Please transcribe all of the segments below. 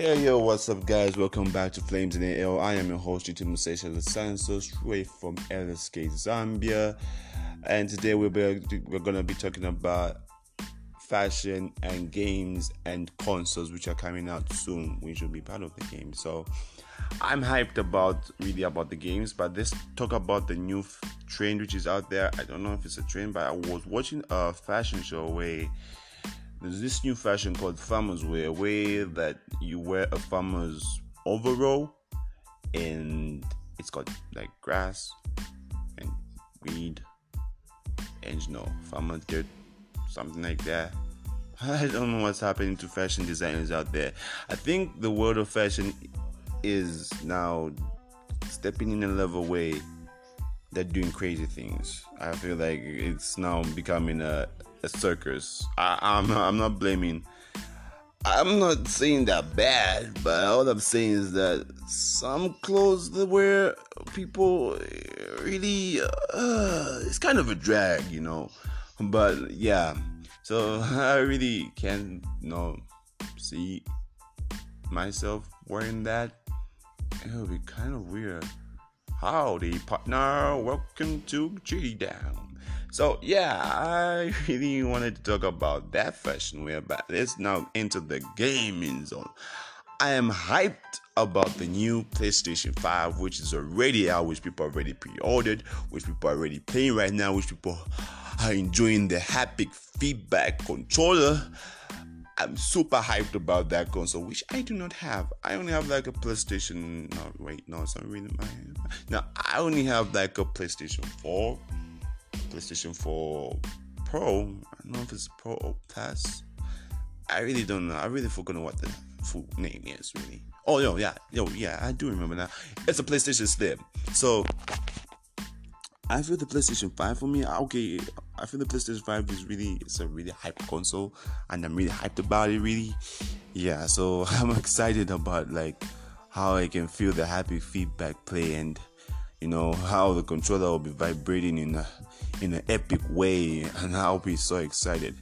Hey yo, what's up, guys? Welcome back to Flames in the Air. I am your host, Chiti Musesha Sanso, straight from LSK, Zambia. And today we'll be, we're gonna be talking about fashion and games and consoles which are coming out soon, which will be part of the game. So I'm hyped about really about the games, but let's talk about the new f- trend which is out there. I don't know if it's a trend, but I was watching a fashion show where there's this new fashion called farmers wear, where that you wear a farmer's overall and it's got like grass and weed and you know farmer dirt, something like that. I don't know what's happening to fashion designers out there. I think the world of fashion is now stepping in a level way they're doing crazy things. I feel like it's now becoming a a circus. I, I'm not, I'm not blaming. I'm not saying that bad, but all I'm saying is that some clothes that wear people really uh, it's kind of a drag, you know. But yeah, so I really can't, you know, see myself wearing that. It would be kind of weird. Howdy, partner. Welcome to G Down. So yeah, I really wanted to talk about that fashion wear, but let's now enter the gaming zone. I am hyped about the new PlayStation 5, which is already out, which people already pre-ordered, which people already playing right now, which people are enjoying the haptic feedback controller. I'm super hyped about that console, which I do not have. I only have like a PlayStation. No, wait, no, it's not really mine. Now I only have like a PlayStation 4 PlayStation 4 Pro. I don't know if it's Pro or Plus. I really don't know. I really forgot what the full name is really. Oh yo, yeah, yo, yeah, I do remember now. It's a PlayStation Slim. So I feel the PlayStation 5 for me, okay, I feel the PlayStation 5 is really it's a really hype console and I'm really hyped about it really. Yeah, so I'm excited about like how I can feel the happy feedback play and you know how the controller will be vibrating in a in an epic way and I'll be so excited.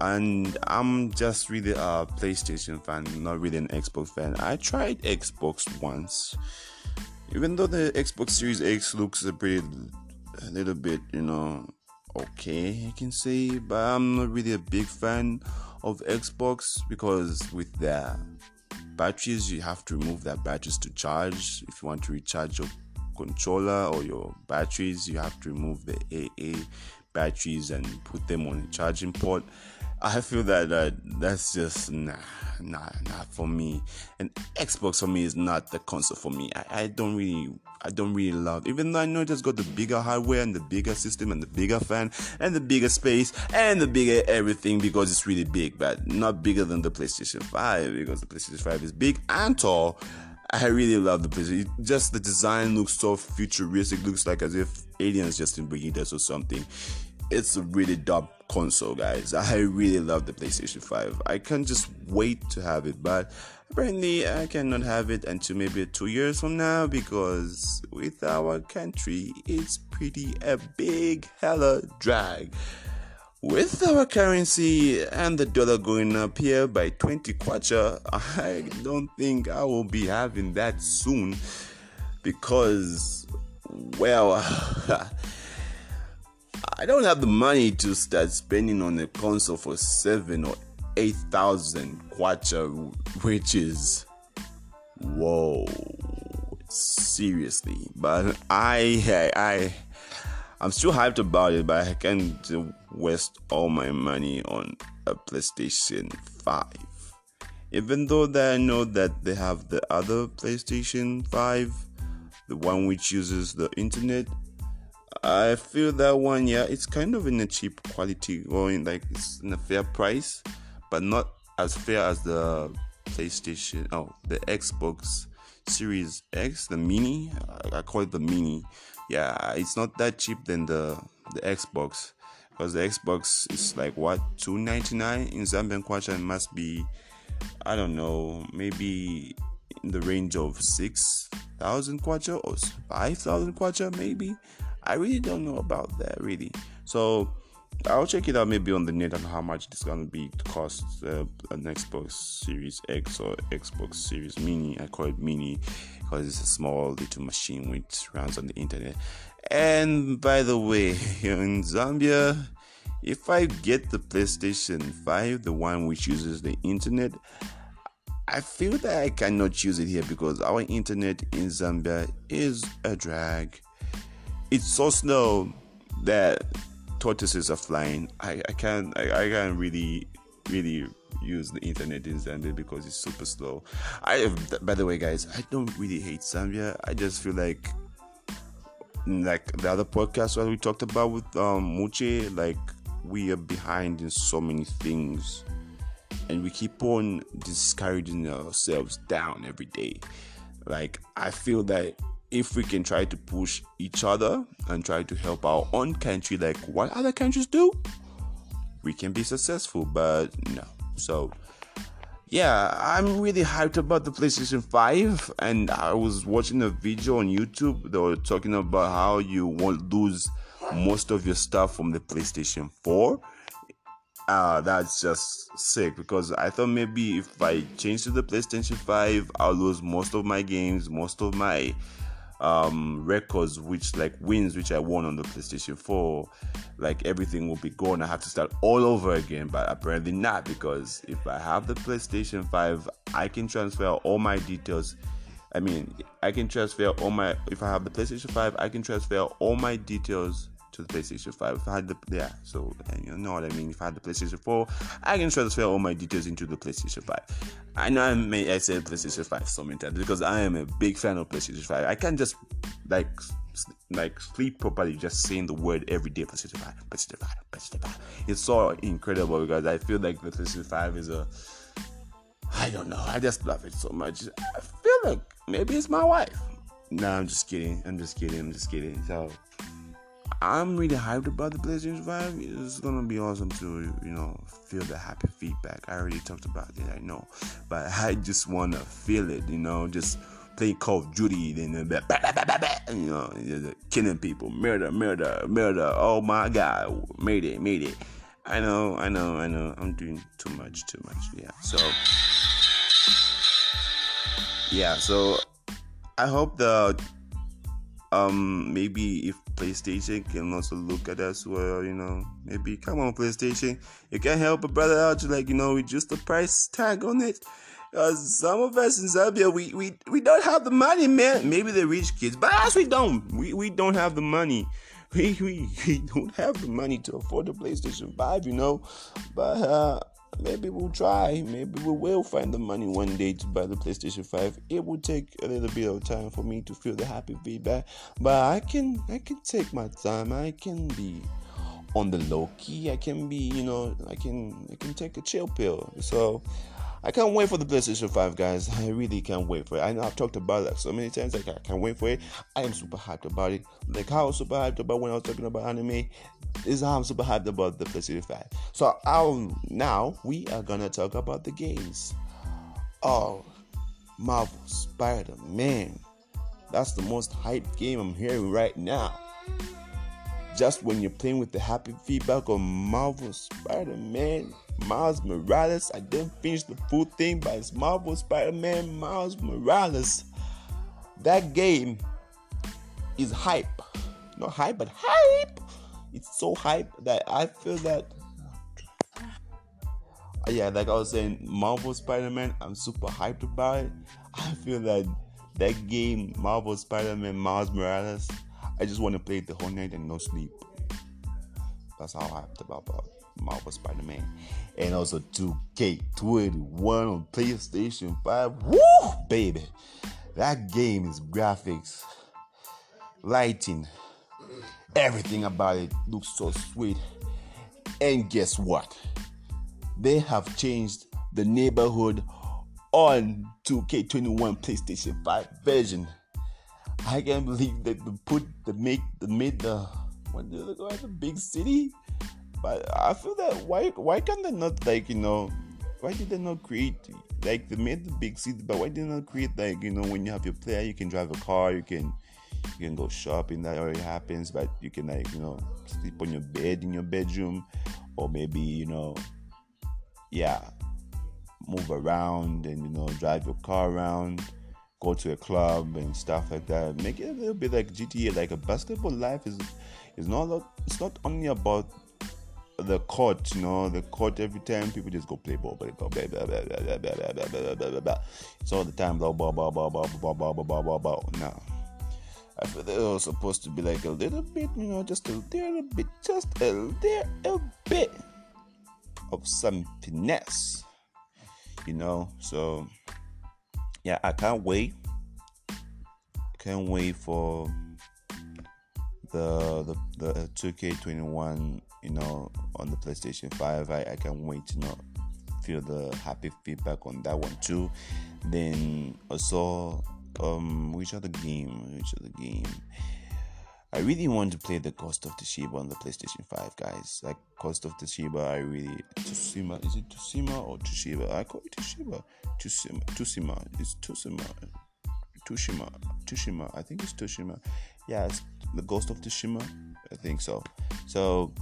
And I'm just really a PlayStation fan not really an Xbox fan. I tried Xbox once. Even though the Xbox Series X looks a pretty a little bit you know okay I can say but I'm not really a big fan of Xbox because with the batteries you have to remove that batteries to charge. If you want to recharge your controller or your batteries, you have to remove the AA batteries and put them on a charging port. I feel that uh, that's just nah, nah, not for me. And Xbox for me is not the console for me. I, I don't really, I don't really love. Even though I know it has got the bigger hardware and the bigger system and the bigger fan and the bigger space and the bigger everything because it's really big, but not bigger than the PlayStation 5 because the PlayStation 5 is big and tall I really love the place. It, just the design looks so futuristic. Looks like as if aliens just invaded us or something. It's a really dope console, guys. I really love the PlayStation 5. I can't just wait to have it, but apparently I cannot have it until maybe two years from now because with our country, it's pretty a big hella drag. With our currency and the dollar going up here by 20 kwacha, I don't think I will be having that soon because, well, I don't have the money to start spending on a console for seven or eight thousand kwacha, which is whoa, seriously. But I, I, I'm still hyped about it, but I can't waste all my money on a PlayStation 5. Even though that I know that they have the other PlayStation 5, the one which uses the internet, I feel that one, yeah, it's kind of in a cheap quality, going, like it's in a fair price, but not as fair as the PlayStation, oh, the Xbox Series X, the Mini. I call it the Mini. Yeah, it's not that cheap than the the Xbox because the Xbox is like what 299 in Zambian kwacha and must be I don't know maybe in the range of 6000 kwacha or 5000 kwacha maybe I really don't know about that really so I'll check it out maybe on the net on how much it's gonna be to cost uh, an Xbox Series X or Xbox Series Mini. I call it Mini because it's a small little machine which runs on the internet. And by the way, in Zambia, if I get the PlayStation 5, the one which uses the internet, I feel that I cannot use it here because our internet in Zambia is a drag. It's so slow that tortoises are flying. I, I can't I, I can't really really use the internet in Zambia because it's super slow. I by the way guys, I don't really hate Zambia. I just feel like like the other podcast that we talked about with um Muche, like we are behind in so many things and we keep on discouraging ourselves down every day. Like I feel that if we can try to push each other and try to help our own country like what other countries do, we can be successful. But no. So yeah, I'm really hyped about the PlayStation 5 and I was watching a video on YouTube. They were talking about how you won't lose most of your stuff from the PlayStation 4. Uh, that's just sick because I thought maybe if I change to the PlayStation 5, I'll lose most of my games, most of my um records which like wins which I won on the PlayStation 4 like everything will be gone. I have to start all over again but apparently not because if I have the PlayStation 5 I can transfer all my details. I mean I can transfer all my if I have the PlayStation 5 I can transfer all my details to the PlayStation 5. If I had the yeah, so you know what I mean. If I had the PlayStation 4, I can transfer all my details into the PlayStation 5. I know I may I said PlayStation 5 so many times because I am a big fan of PlayStation 5. I can't just like like sleep properly just saying the word every day PlayStation 5, PlayStation 5, PlayStation 5. It's so incredible because I feel like the PlayStation 5 is a I don't know. I just love it so much. I feel like maybe it's my wife. No, I'm just kidding. I'm just kidding. I'm just kidding. So I'm really hyped about the PlayStation 5. It's gonna be awesome to, you know, feel the happy feedback. I already talked about it, I know. But I just wanna feel it, you know, just playing Call of Duty, then you know, killing people, murder, murder, murder. Oh my god, made it, made it. I know, I know, I know. I'm doing too much, too much. Yeah. So yeah, so I hope the um maybe if PlayStation can also look at us well, you know, maybe come on PlayStation, you can help a brother out, like you know, just the price tag on it. Because some of us in Zambia, we, we we don't have the money, man. Maybe the rich kids, but us we don't. We we don't have the money. We we, we don't have the money to afford the PlayStation 5, you know. But uh maybe we'll try. Maybe we will find the money one day to buy the PlayStation 5. It will take a little bit of time for me to feel the happy feedback, but I can I can take my time. I can be on the low key. I can be, you know, I can I can take a chill pill. So I can't wait for the PlayStation 5, guys. I really can't wait for it. I know I've talked about that so many times. Like I can't wait for it. I am super hyped about it. Like how I was super hyped about when I was talking about anime. Is how I'm super hyped about the PlayStation 5. So I'll, now we are gonna talk about the games. Oh, Marvel Spider-Man. That's the most hyped game I'm hearing right now just when you're playing with the happy feedback on Marvel Spider Man, Miles Morales. I didn't finish the full thing, but it's Marvel Spider Man, Miles Morales. That game is hype. Not hype, but hype. It's so hype that I feel that. Uh, yeah, like I was saying, Marvel Spider Man, I'm super hyped about it. I feel that that game, Marvel Spider Man, Miles Morales, I just want to play it the whole night and no sleep. That's how I hyped about Marvel Spider Man. And also 2K21 on PlayStation 5. Woo! Baby. That game is graphics, lighting, everything about it looks so sweet. And guess what? They have changed the neighborhood on 2K21 PlayStation 5 version. I can't believe that they put the make the made the what did they go at the big city? But I feel that why why can't they not like you know why did they not create like they made the big city but why did they not create like you know when you have your player you can drive a car you can You can go shopping. That already happens, but you can like you know sleep on your bed in your bedroom, or maybe you know, yeah, move around and you know drive your car around go to a club and stuff like that. Make it a little bit like GTA. Like a basketball life is is not it's not only about the court, you know, the court every time people just go play ball, but. It's all the time blah blah blah blah blah blah blah blah blah blah blah. Now, I feel they are supposed to be like a little bit, you know, just a little bit, just a little bit of some finesse, you know. So yeah, I can't wait. Can't wait for the the the 2K21, you know, on the PlayStation 5. I, I can't wait to you know feel the happy feedback on that one too. Then also um which other game? Which other game? I really want to play the Ghost of Tsushima on the PlayStation 5, guys. Like Ghost of Tsushima, I really Tsushima. Is it Tsushima or Tsushima? I call it Tsushima. Tsushima. Tsushima. It's Tsushima. Tsushima. Tsushima. I think it's Tsushima. Yeah, it's the Ghost of Tsushima. I think so. So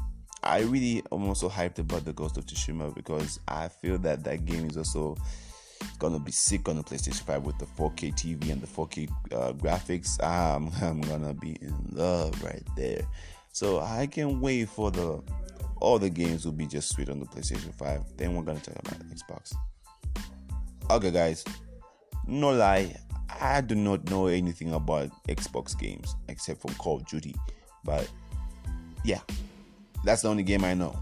I really am also hyped about the Ghost of Tsushima because I feel that that game is also gonna be sick on the PlayStation 5 with the 4K TV and the 4K uh, graphics. I'm, I'm gonna be in love right there. So I can't wait for the all the games will be just sweet on the PlayStation 5. Then we're gonna talk about Xbox. Okay, guys, no lie, I do not know anything about Xbox games except for Call of Duty, but yeah, that's the only game I know.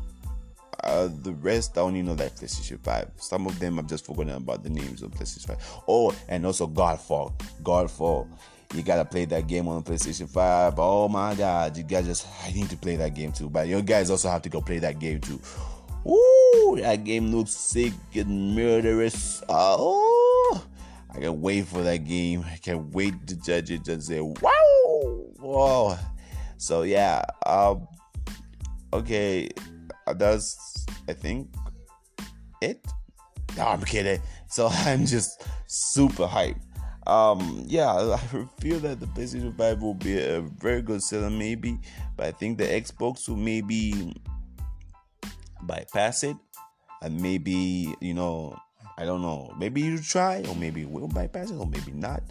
Uh, the rest I only know that PlayStation 5. Some of them I've just forgotten about the names of PlayStation 5. Oh, and also Godfall. Godfall. You gotta play that game on PlayStation 5. Oh my god, you guys just I need to play that game too. But you guys also have to go play that game too. Ooh, that game looks sick and murderous. Oh, I can't wait for that game. I can't wait to judge it. Just say wow, whoa. So yeah, um, okay, that's I think it. No, I'm kidding. So I'm just super hyped. Um, yeah, I feel that the PlayStation 5 will be a very good seller, maybe, but I think the Xbox will maybe bypass it, and maybe you know, I don't know, maybe you try, or maybe will bypass it, or maybe not.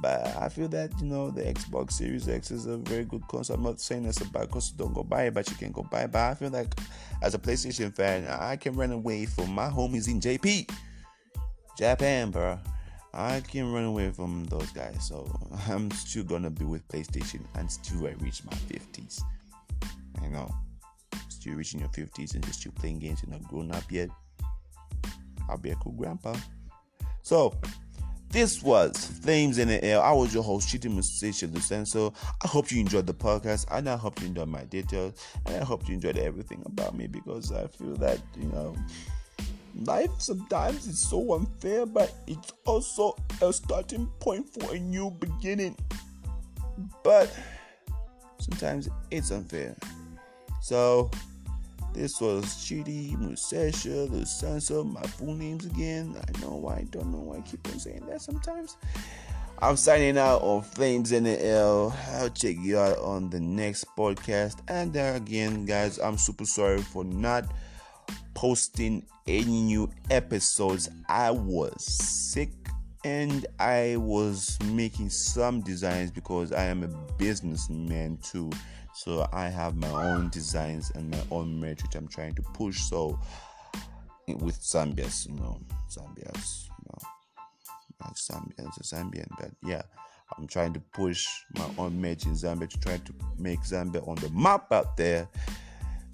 But I feel that you know the Xbox Series X is a very good console. I'm not saying it's a bad console. Don't go buy it, but you can go buy it. But I feel like as a PlayStation fan, I can run away from my homies in JP, Japan, bro. I can run away from those guys. So I'm still gonna be with PlayStation until I reach my 50s. I know, still reaching your 50s and just still playing games. You're not grown up yet. I'll be a cool grandpa. So this was Flames in the Air. I was your host, Chiti Musisha Lucenso. I hope you enjoyed the podcast, and I hope you enjoyed my details, and I hope you enjoyed everything about me because I feel that, you know, life sometimes is so unfair, but it's also a starting point for a new beginning. But sometimes it's unfair. So, this was Chidi Musesha, the Sansa, my full names again. I know why, I don't know why I keep on saying that sometimes. I'm signing out on Flames in the Air. I'll check you out on the next podcast. And there again, guys, I'm super sorry for not posting any new episodes. I was sick and I was making some designs because I am a businessman too. So I have my own designs and my own merch which I'm trying to push. So with zambias you know, zambias you know, not Zambians, Zambian, but yeah, I'm trying to push my own merch in Zambia to try to make Zambia on the map out there.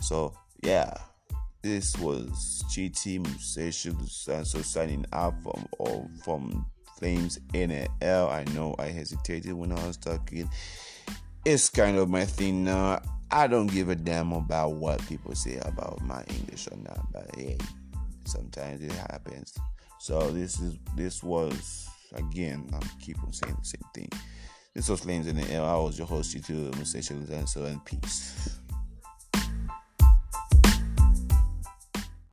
So yeah, this was GT Seychelles and so signing up from from Flames NL. I know I hesitated when I was talking it's kind of my thing now. I don't give a damn about what people say about my English or not, but hey, sometimes it happens. So this is this was again. I'm keep on saying the same thing. This was Flames in the Air. I was your host, you too, Mr. and so and peace.